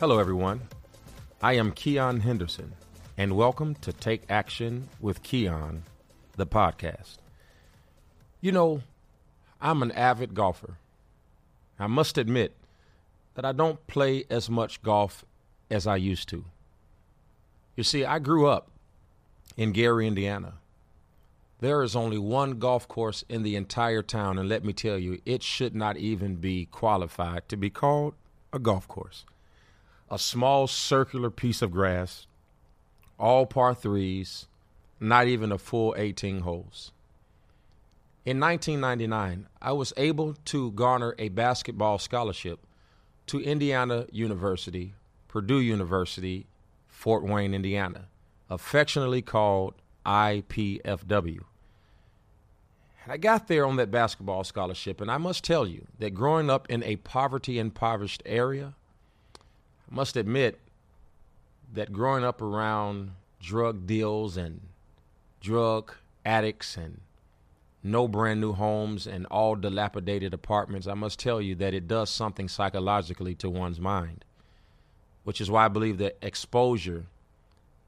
Hello, everyone. I am Keon Henderson, and welcome to Take Action with Keon, the podcast. You know, I'm an avid golfer. I must admit that I don't play as much golf as I used to. You see, I grew up in Gary, Indiana. There is only one golf course in the entire town, and let me tell you, it should not even be qualified to be called a golf course a small circular piece of grass, all par threes, not even a full 18 holes. In 1999, I was able to garner a basketball scholarship to Indiana University, Purdue University, Fort Wayne, Indiana, affectionately called IPFW. And I got there on that basketball scholarship, and I must tell you that growing up in a poverty impoverished area, Must admit that growing up around drug deals and drug addicts and no brand new homes and all dilapidated apartments, I must tell you that it does something psychologically to one's mind, which is why I believe that exposure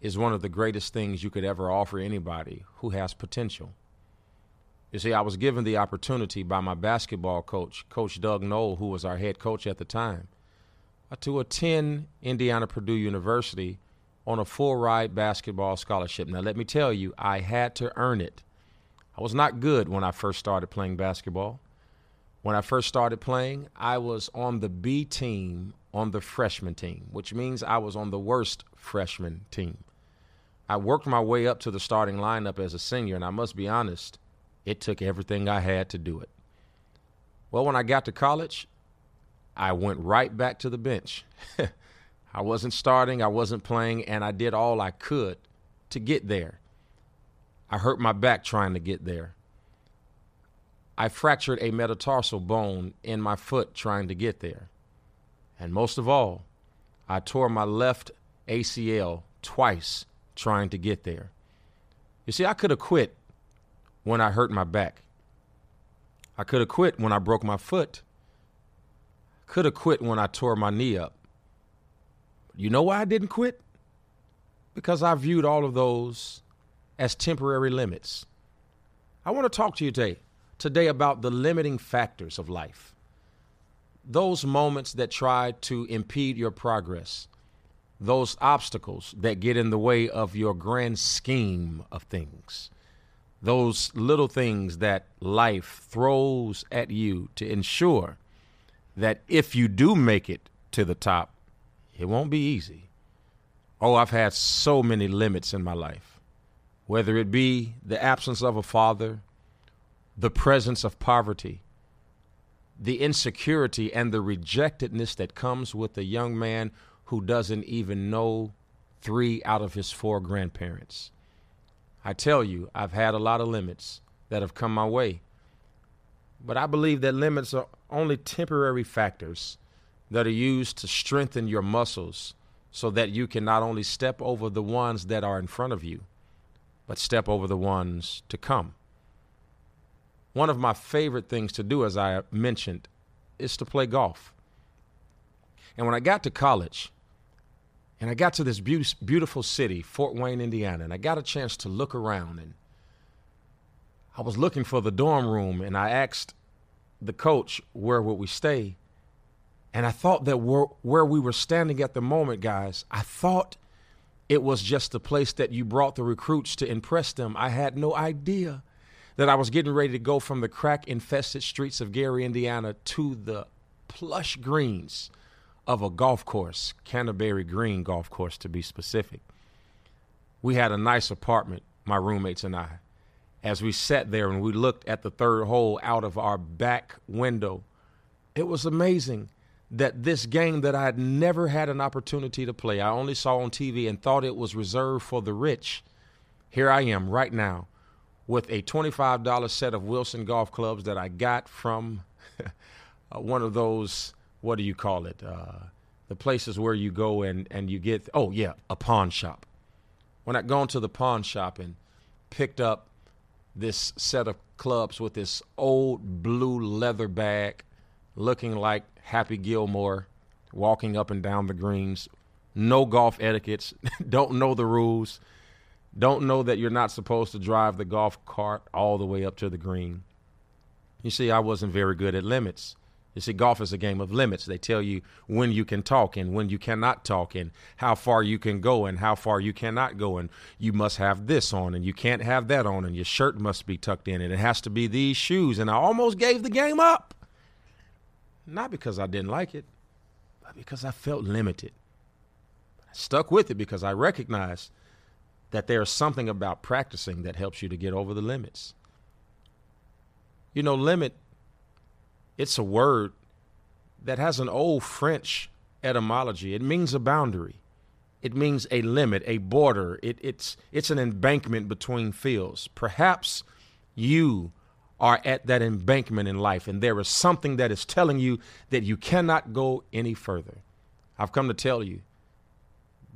is one of the greatest things you could ever offer anybody who has potential. You see, I was given the opportunity by my basketball coach, Coach Doug Noll, who was our head coach at the time, to attend Indiana Purdue University on a full ride basketball scholarship. Now, let me tell you, I had to earn it. I was not good when I first started playing basketball. When I first started playing, I was on the B team on the freshman team, which means I was on the worst freshman team. I worked my way up to the starting lineup as a senior, and I must be honest, it took everything I had to do it. Well, when I got to college, I went right back to the bench. I wasn't starting, I wasn't playing, and I did all I could to get there. I hurt my back trying to get there. I fractured a metatarsal bone in my foot trying to get there. And most of all, I tore my left ACL twice trying to get there. You see, I could have quit when I hurt my back. I could have quit when I broke my foot. Could have quit when I tore my knee up. You know why I didn't quit? Because I viewed all of those as temporary limits. I want to talk to you today, today about the limiting factors of life. Those moments that try to impede your progress, those obstacles that get in the way of your grand scheme of things, those little things that life throws at you to ensure that if you do make it to the top, it won't be easy. Oh, I've had so many limits in my life, whether it be the absence of a father, the presence of poverty, the insecurity and the rejectedness that comes with a young man who doesn't even know three out of his four grandparents. I tell you, I've had a lot of limits that have come my way. But I believe that limits are only temporary factors that are used to strengthen your muscles so that you can not only step over the ones that are in front of you, but step over the ones to come. One of my favorite things to do, as I mentioned, is to play golf. And when I got to college, and I got to this be- beautiful city, Fort Wayne, Indiana, and I got a chance to look around and I was looking for the dorm room and I asked the coach where would we stay. And I thought that where, where we were standing at the moment, guys, I thought it was just the place that you brought the recruits to impress them. I had no idea that I was getting ready to go from the crack infested streets of Gary, Indiana to the plush greens of a golf course, Canterbury Green Golf Course to be specific. We had a nice apartment, my roommates and I as we sat there and we looked at the third hole out of our back window. It was amazing that this game that I had never had an opportunity to play, I only saw on TV and thought it was reserved for the rich. Here I am right now with a $25 set of Wilson golf clubs that I got from uh, one of those, what do you call it? Uh, the places where you go and, and you get, oh, yeah, a pawn shop. When I gone to the pawn shop and picked up this set of clubs with this old blue leather bag looking like Happy Gilmore walking up and down the greens, no golf etiquettes, don't know the rules, don't know that you're not supposed to drive the golf cart all the way up to the green. You see, I wasn't very good at limits. You see, golf is a game of limits. They tell you when you can talk and when you cannot talk, and how far you can go and how far you cannot go. And you must have this on, and you can't have that on, and your shirt must be tucked in, and it has to be these shoes. And I almost gave the game up. Not because I didn't like it, but because I felt limited. I stuck with it because I recognized that there is something about practicing that helps you to get over the limits. You know, limit it's a word that has an old French etymology. It means a boundary. It means a limit, a border. It, it's it's an embankment between fields. Perhaps you are at that embankment in life, and there is something that is telling you that you cannot go any further. I've come to tell you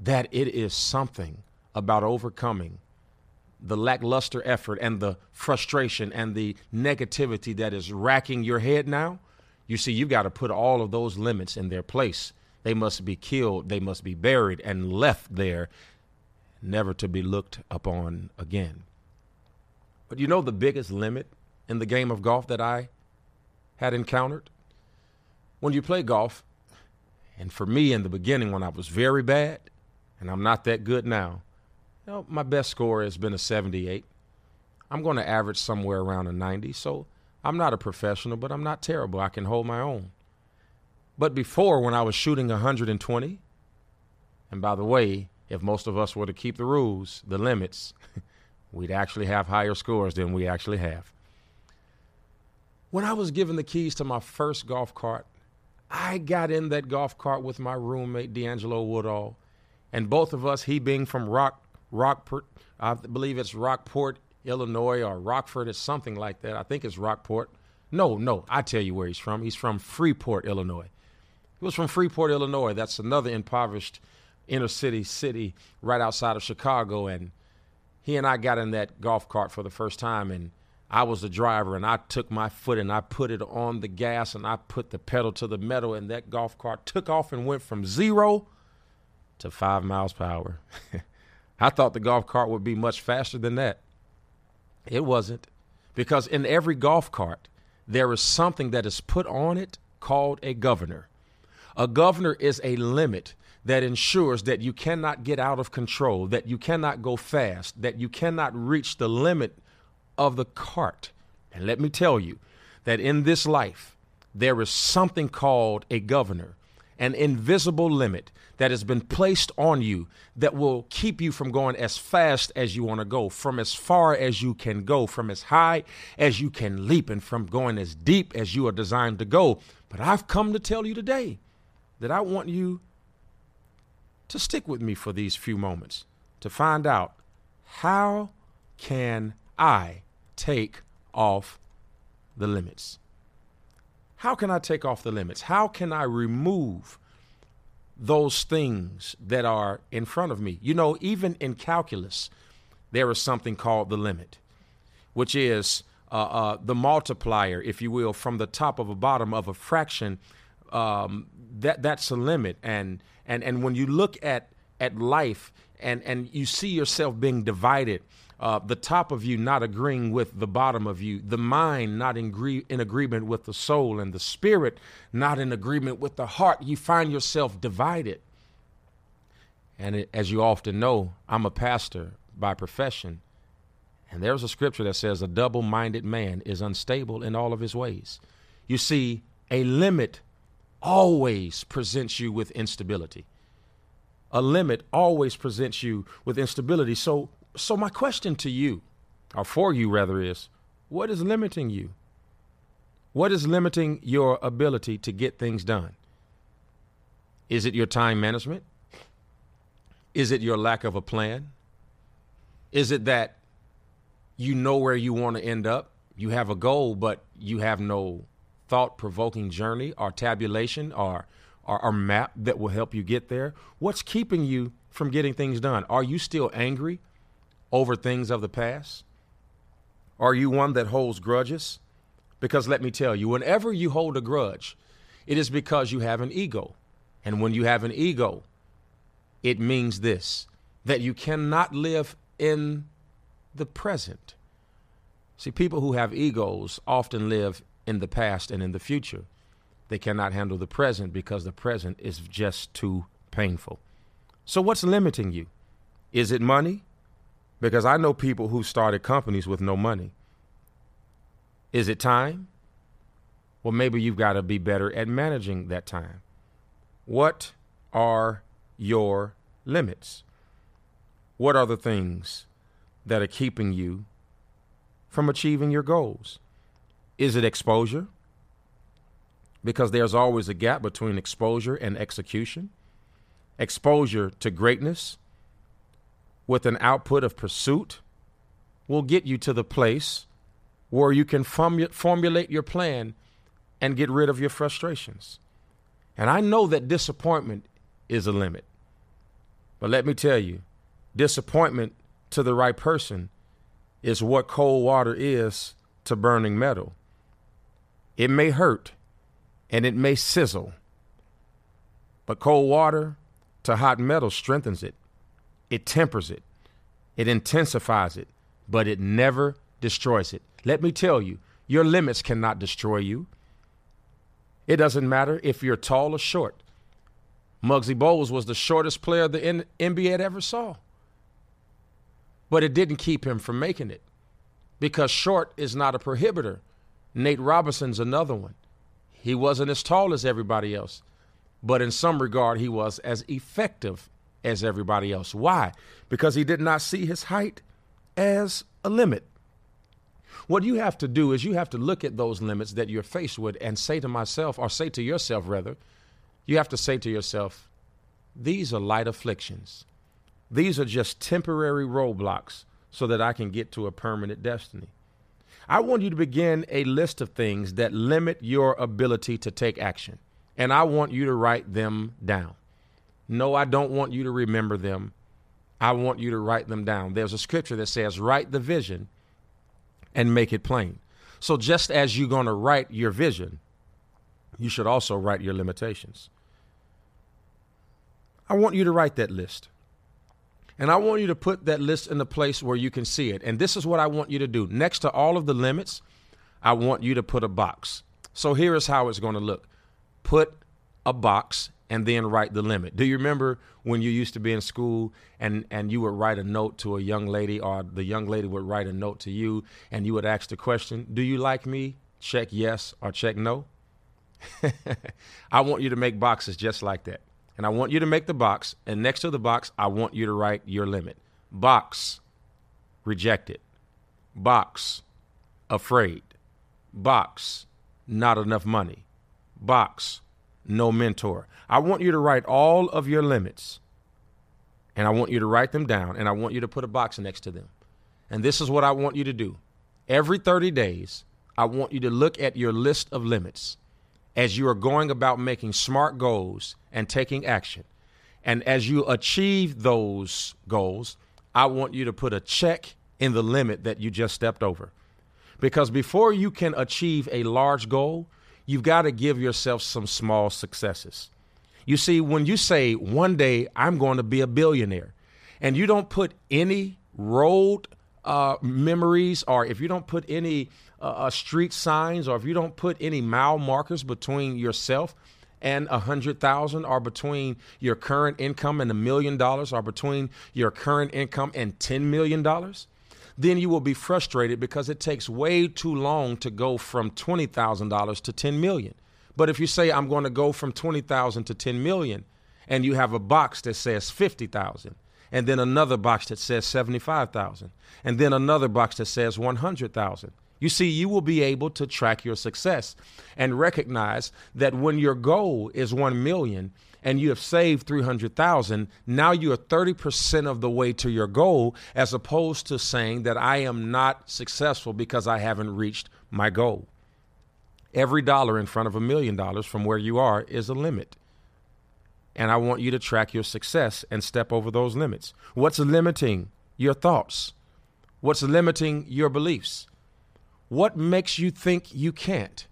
that it is something about overcoming the lackluster effort and the frustration and the negativity that is racking your head now, you see, you've got to put all of those limits in their place. They must be killed, they must be buried and left there, never to be looked upon again. But you know the biggest limit in the game of golf that I had encountered? When you play golf, and for me in the beginning when I was very bad, and I'm not that good now, you know, my best score has been a 78. I'm going to average somewhere around a 90. So I'm not a professional, but I'm not terrible. I can hold my own. But before, when I was shooting 120, and by the way, if most of us were to keep the rules, the limits, we'd actually have higher scores than we actually have. When I was given the keys to my first golf cart, I got in that golf cart with my roommate, D'Angelo Woodall, and both of us, he being from Rock Rockport. I believe it's Rockport, Illinois, or Rockford. It's something like that. I think it's Rockport. No, no, I tell you where he's from. He's from Freeport, Illinois. He was from Freeport, Illinois. That's another impoverished inner city city right outside of Chicago. And he and I got in that golf cart for the first time, and I was the driver, and I took my foot and I put it on the gas, and I put the pedal to the metal, and that golf cart took off and went from zero to five miles per hour. I thought the golf cart would be much faster than that. It wasn't. Because in every golf cart, there is something that is put on it called a governor. A governor is a limit that ensures that you cannot get out of control, that you cannot go fast, that you cannot reach the limit of the cart. And let me tell you that in this life, there is something called a governor an invisible limit that has been placed on you that will keep you from going as fast as you want to go, from as far as you can go, from as high as you can leap, and from going as deep as you are designed to go. But I've come to tell you today that I want you to stick with me for these few moments to find out how can I take off the limits? How can I take off the limits? How can I remove those things that are in front of me? You know, even in calculus, there is something called the limit, which is uh, uh, the multiplier, if you will, from the top of a bottom of a fraction. Um, that that's a limit, and and and when you look at at life and and you see yourself being divided uh, the top of you not agreeing with the bottom of you, the mind not in, in agreement with the soul, and the spirit not in agreement with the heart, you find yourself divided. And it, as you often know, I'm a pastor by profession. And there's a scripture that says, A double minded man is unstable in all of his ways. You see, a limit always presents you with instability. A limit always presents you with instability. So, so my question to you, or for you rather, is what is limiting you? What is limiting your ability to get things done? Is it your time management? Is it your lack of a plan? Is it that you know where you want to end up? You have a goal, but you have no thought provoking journey or tabulation or, or, or map that will help you get there? What's keeping you from getting things done? Are you still angry over things of the past? Are you one that holds grudges? Because let me tell you, whenever you hold a grudge, it is because you have an ego. And when you have an ego, it means this that you cannot live in the present. See, people who have egos often live in the past and in the future. They cannot handle the present because the present is just too painful. So, what's limiting you? Is it money? Because I know people who started companies with no money. Is it time? Well, maybe you've got to be better at managing that time. What are your limits? What are the things that are keeping you from achieving your goals? Is it exposure? Because there's always a gap between exposure and execution. Exposure to greatness with an output of pursuit will get you to the place where you can formu- formulate your plan and get rid of your frustrations. And I know that disappointment is a limit. But let me tell you, disappointment to the right person is what cold water is to burning metal. It may hurt and it may sizzle, but cold water to hot metal strengthens it. It tempers it, it intensifies it, but it never destroys it. Let me tell you, your limits cannot destroy you. It doesn't matter if you're tall or short. Muggsy Bogues was the shortest player the NBA had ever saw. But it didn't keep him from making it because short is not a prohibitor. Nate Robinson's another one. He wasn't as tall as everybody else, but in some regard, he was as effective as everybody else. Why? Because he did not see his height as a limit. What you have to do is you have to look at those limits that you're faced with and say to myself, or say to yourself rather, you have to say to yourself, these are light afflictions. These are just temporary roadblocks so that I can get to a permanent destiny. I want you to begin a list of things that limit your ability to take action, and I want you to write them down. No, I don't want you to remember them. I want you to write them down. There's a scripture that says, Write the vision and make it plain. So, just as you're going to write your vision, you should also write your limitations. I want you to write that list. And I want you to put that list in a place where you can see it. And this is what I want you to do. Next to all of the limits, I want you to put a box. So here is how it's going to look put a box and then write the limit. Do you remember when you used to be in school and, and you would write a note to a young lady, or the young lady would write a note to you, and you would ask the question, Do you like me? Check yes or check no. I want you to make boxes just like that. And I want you to make the box, and next to the box, I want you to write your limit. Box, rejected. Box, afraid. Box, not enough money. Box, no mentor. I want you to write all of your limits, and I want you to write them down, and I want you to put a box next to them. And this is what I want you to do. Every 30 days, I want you to look at your list of limits as you are going about making smart goals and taking action. And as you achieve those goals, I want you to put a check in the limit that you just stepped over. Because before you can achieve a large goal, you've got to give yourself some small successes. You see, when you say, one day I'm going to be a billionaire, and you don't put any road uh, memories, or if you don't put any uh, uh, street signs, or if you don't put any mile markers between yourself and a hundred thousand, or between your current income and a million dollars, or between your current income and ten million dollars, then you will be frustrated because it takes way too long to go from twenty thousand dollars to ten million. But if you say I'm going to go from twenty thousand to ten million, and you have a box that says fifty thousand, and then another box that says seventy-five thousand, and then another box that says one hundred thousand you see, you will be able to track your success and recognize that when your goal is 1 million and you have saved 300,000, now you are 30% of the way to your goal as opposed to saying that I am not successful because I haven't reached my goal. Every dollar in front of a million dollars from where you are is a limit. And I want you to track your success and step over those limits. What's limiting your thoughts? What's limiting your beliefs? What makes you think you can't?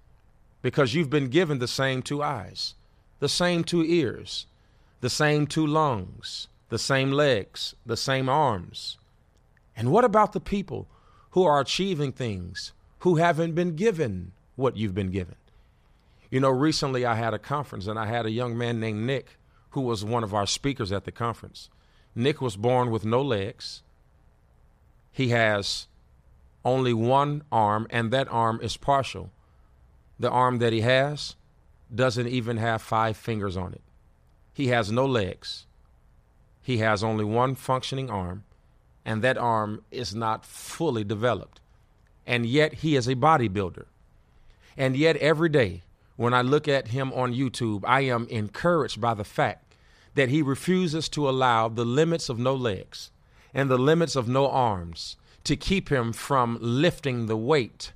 Because you've been given the same two eyes. The same two ears, the same two lungs, the same legs, the same arms. And what about the people who are achieving things who haven't been given what you've been given? You know, recently I had a conference and I had a young man named Nick who was one of our speakers at the conference. Nick was born with no legs. He has only one arm, and that arm is partial. The arm that he has doesn't even have five fingers on it. He has no legs. He has only one functioning arm, and that arm is not fully developed. And yet he is a bodybuilder. And yet every day when I look at him on YouTube, I am encouraged by the fact that he refuses to allow the limits of no legs and the limits of no arms to keep him from lifting the weight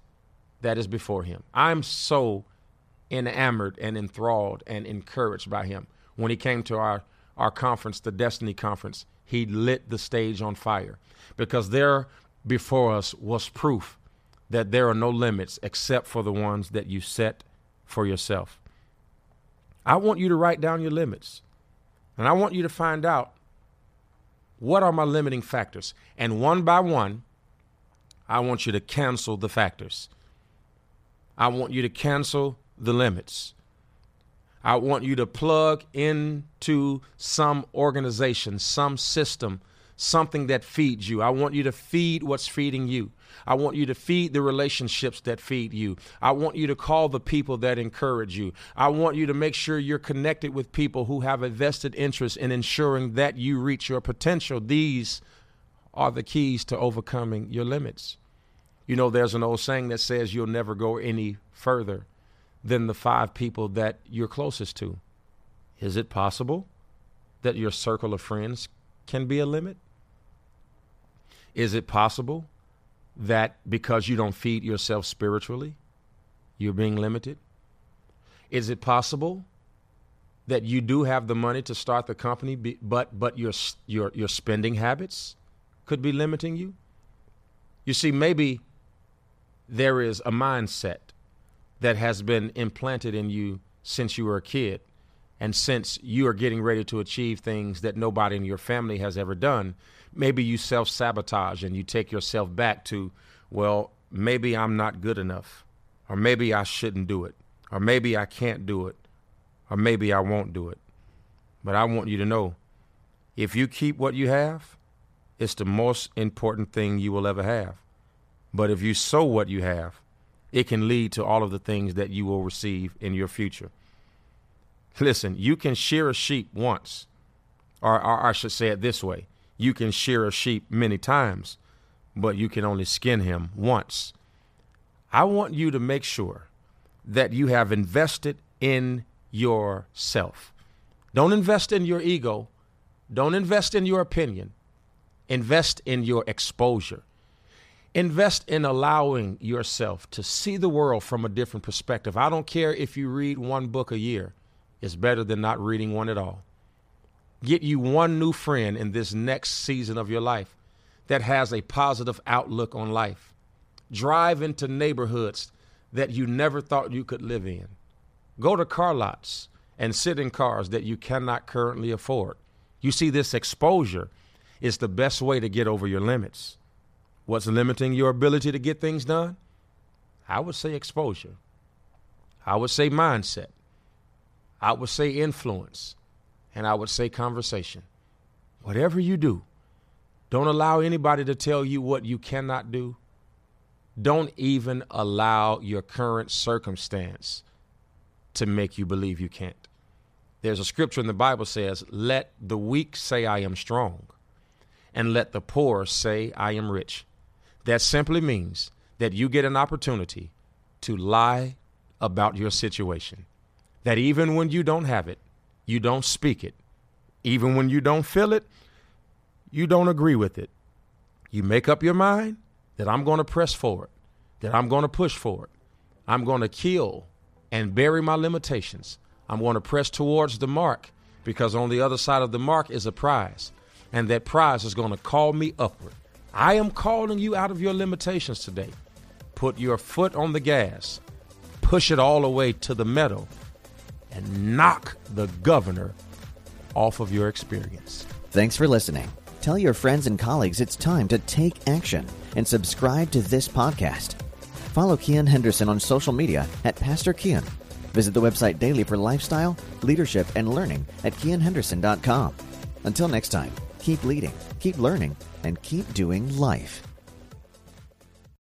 that is before him. I'm so enamored and enthralled and encouraged by him. When he came to our, our conference, the Destiny Conference, he lit the stage on fire because there before us was proof that there are no limits except for the ones that you set for yourself. I want you to write down your limits. And I want you to find out what are my limiting factors. And one by one, I want you to cancel the factors. I want you to cancel the limits. I want you to plug into some organization, some system, something that feeds you. I want you to feed what's feeding you. I want you to feed the relationships that feed you. I want you to call the people that encourage you. I want you to make sure you're connected with people who have a vested interest in ensuring that you reach your potential. These are the keys to overcoming your limits. You know, there's an old saying that says you'll never go any further than the five people that you're closest to. Is it possible that your circle of friends can be a limit? Is it possible that because you don't feed yourself spiritually, you're being limited? Is it possible that you do have the money to start the company, but but your your your spending habits could be limiting you? You see, maybe there is a mindset that has been implanted in you since you were a kid, and since you are getting ready to achieve things that nobody in your family has ever done, maybe you self sabotage and you take yourself back to, well, maybe I'm not good enough, or maybe I shouldn't do it, or maybe I can't do it, or maybe I won't do it. But I want you to know if you keep what you have, it's the most important thing you will ever have. But if you sow what you have, it can lead to all of the things that you will receive in your future. Listen, you can shear a sheep once, or, or I should say it this way you can shear a sheep many times, but you can only skin him once. I want you to make sure that you have invested in yourself. Don't invest in your ego. Don't invest in your opinion. Invest in your exposure. Invest in allowing yourself to see the world from a different perspective. I don't care if you read one book a year, it's better than not reading one at all. Get you one new friend in this next season of your life that has a positive outlook on life. Drive into neighborhoods that you never thought you could live in. Go to car lots and sit in cars that you cannot currently afford. You see, this exposure is the best way to get over your limits. What's limiting your ability to get things done? I would say exposure. I would say mindset. I would say influence and I would say conversation. Whatever you do, don't allow anybody to tell you what you cannot do. Don't even allow your current circumstance to make you believe you can't. There's a scripture in the Bible says, "Let the weak say I am strong, and let the poor say I am rich." That simply means that you get an opportunity to lie about your situation. That even when you don't have it, you don't speak it. Even when you don't feel it, you don't agree with it. You make up your mind that I'm going to press forward, that I'm going to push forward. I'm going to kill and bury my limitations. I'm going to press towards the mark because on the other side of the mark is a prize, and that prize is going to call me upward. I am calling you out of your limitations today. Put your foot on the gas, push it all the way to the metal, and knock the governor off of your experience. Thanks for listening. Tell your friends and colleagues it's time to take action and subscribe to this podcast. Follow Keon Henderson on social media at Pastor Keon. Visit the website daily for lifestyle, leadership, and learning at keonhenderson.com. Until next time, keep leading, keep learning, and keep doing life.